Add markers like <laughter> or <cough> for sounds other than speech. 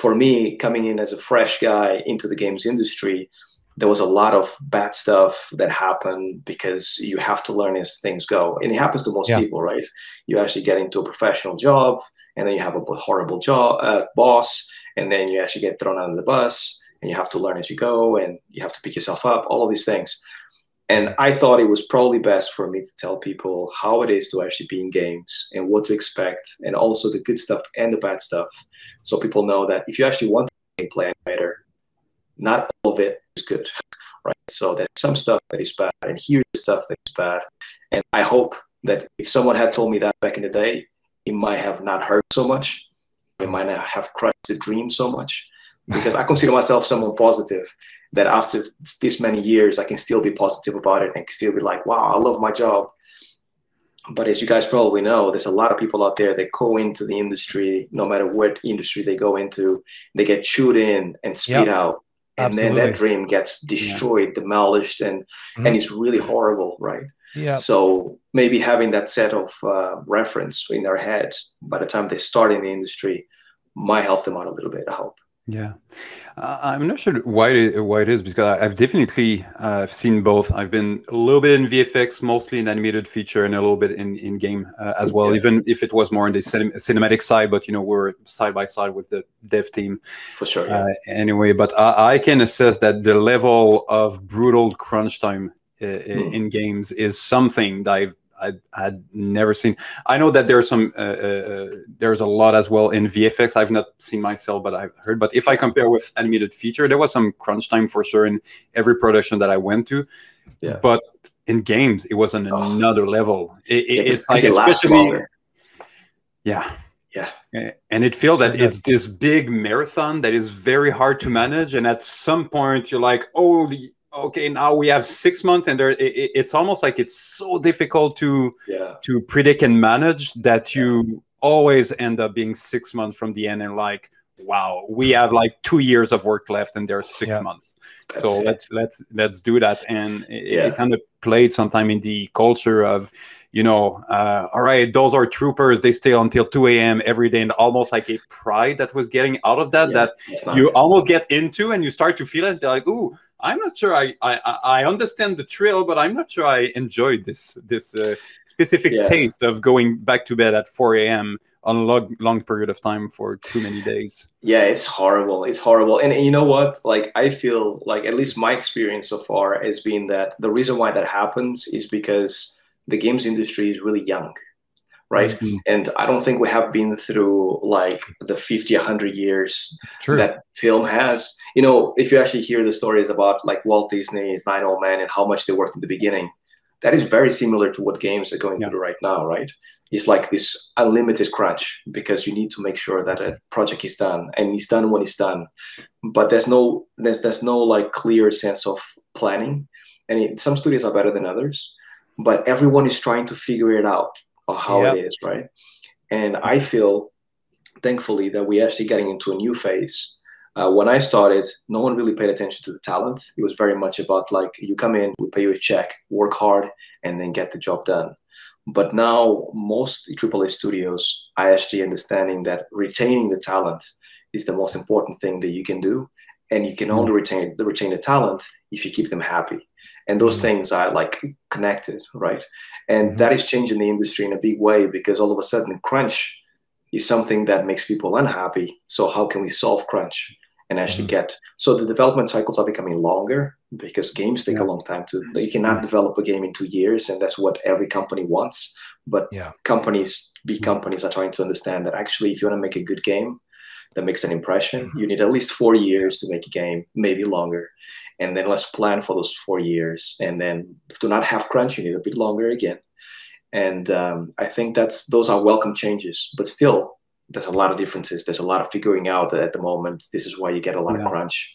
for me, coming in as a fresh guy into the games industry, there was a lot of bad stuff that happened because you have to learn as things go. And it happens to most yeah. people right? You actually get into a professional job and then you have a horrible job uh, boss and then you actually get thrown under the bus and you have to learn as you go and you have to pick yourself up all of these things and i thought it was probably best for me to tell people how it is to actually be in games and what to expect and also the good stuff and the bad stuff so people know that if you actually want to be a play animator not all of it is good, <laughs> right? So there's some stuff that is bad, and here's stuff that is bad. And I hope that if someone had told me that back in the day, it might have not hurt so much. It might not have crushed the dream so much. Because I consider myself someone positive that after this many years, I can still be positive about it and can still be like, wow, I love my job. But as you guys probably know, there's a lot of people out there that go into the industry, no matter what industry they go into, they get chewed in and spit yep. out and Absolutely. then that dream gets destroyed, yeah. demolished, and mm-hmm. and it's really horrible, right? Yeah. So maybe having that set of uh, reference in their head by the time they start in the industry might help them out a little bit. I hope. Yeah, uh, I'm not sure why it, why it is because I've definitely uh, seen both. I've been a little bit in VFX, mostly in animated feature, and a little bit in in game uh, as well. Yeah. Even if it was more on the cin- cinematic side, but you know we're side by side with the dev team for sure. Yeah. Uh, anyway, but I, I, can assess that the level of brutal crunch time uh, mm. in games is something that I've I had never seen. I know that there's some uh, uh, there's a lot as well in VFX. I've not seen myself, but I've heard. But if I compare with animated feature, there was some crunch time for sure in every production that I went to. Yeah. But in games, it was on oh. another level. It, it, it's, it's like it especially, yeah. Yeah. And it feels that it's this big marathon that is very hard to manage. And at some point, you're like, oh, okay now we have six months and there it, it's almost like it's so difficult to yeah. to predict and manage that you yeah. always end up being six months from the end and like wow we have like two years of work left and there's six yeah. months That's so it. let's let's let's do that and it, it kind of played sometime in the culture of you know, uh, all right, those are troopers. They stay until 2 a.m. every day, and almost like a pride that was getting out of that, yeah, that you good. almost get into, and you start to feel it. They're like, ooh, I'm not sure I, I I understand the thrill, but I'm not sure I enjoyed this this uh, specific yeah. taste of going back to bed at 4 a.m. on a long, long period of time for too many days. Yeah, it's horrible. It's horrible. And, and you know what? Like I feel like at least my experience so far has been that the reason why that happens is because the games industry is really young right? Mm-hmm. And I don't think we have been through like the 50, 100 years that film has. You know, if you actually hear the stories about like Walt Disney's Nine Old Men and how much they worked in the beginning, that is very similar to what games are going yeah. through right now, right? It's like this unlimited crunch because you need to make sure that a project is done and it's done when it's done. But there's no there's there's no like clear sense of planning. And it, some studios are better than others, but everyone is trying to figure it out how yep. it is, right? And I feel, thankfully, that we're actually getting into a new phase. Uh, when I started, no one really paid attention to the talent. It was very much about like you come in, we pay you a check, work hard, and then get the job done. But now most AAA studios are actually understanding that retaining the talent is the most important thing that you can do, and you can mm-hmm. only retain the retain the talent if you keep them happy and those mm-hmm. things are like connected right and mm-hmm. that is changing the industry in a big way because all of a sudden crunch is something that makes people unhappy so how can we solve crunch and actually mm-hmm. get so the development cycles are becoming longer because games take yeah. a long time to you cannot develop a game in two years and that's what every company wants but yeah. companies big companies are trying to understand that actually if you want to make a good game that makes an impression. Mm-hmm. you need at least four years to make a game maybe longer. And then let's plan for those four years. And then do not have crunch you need a bit longer again. And um, i think that's those are welcome changes but still there's a lot of differences. There's a lot of figuring out at the moment. This is why you get a lot yeah. of crunch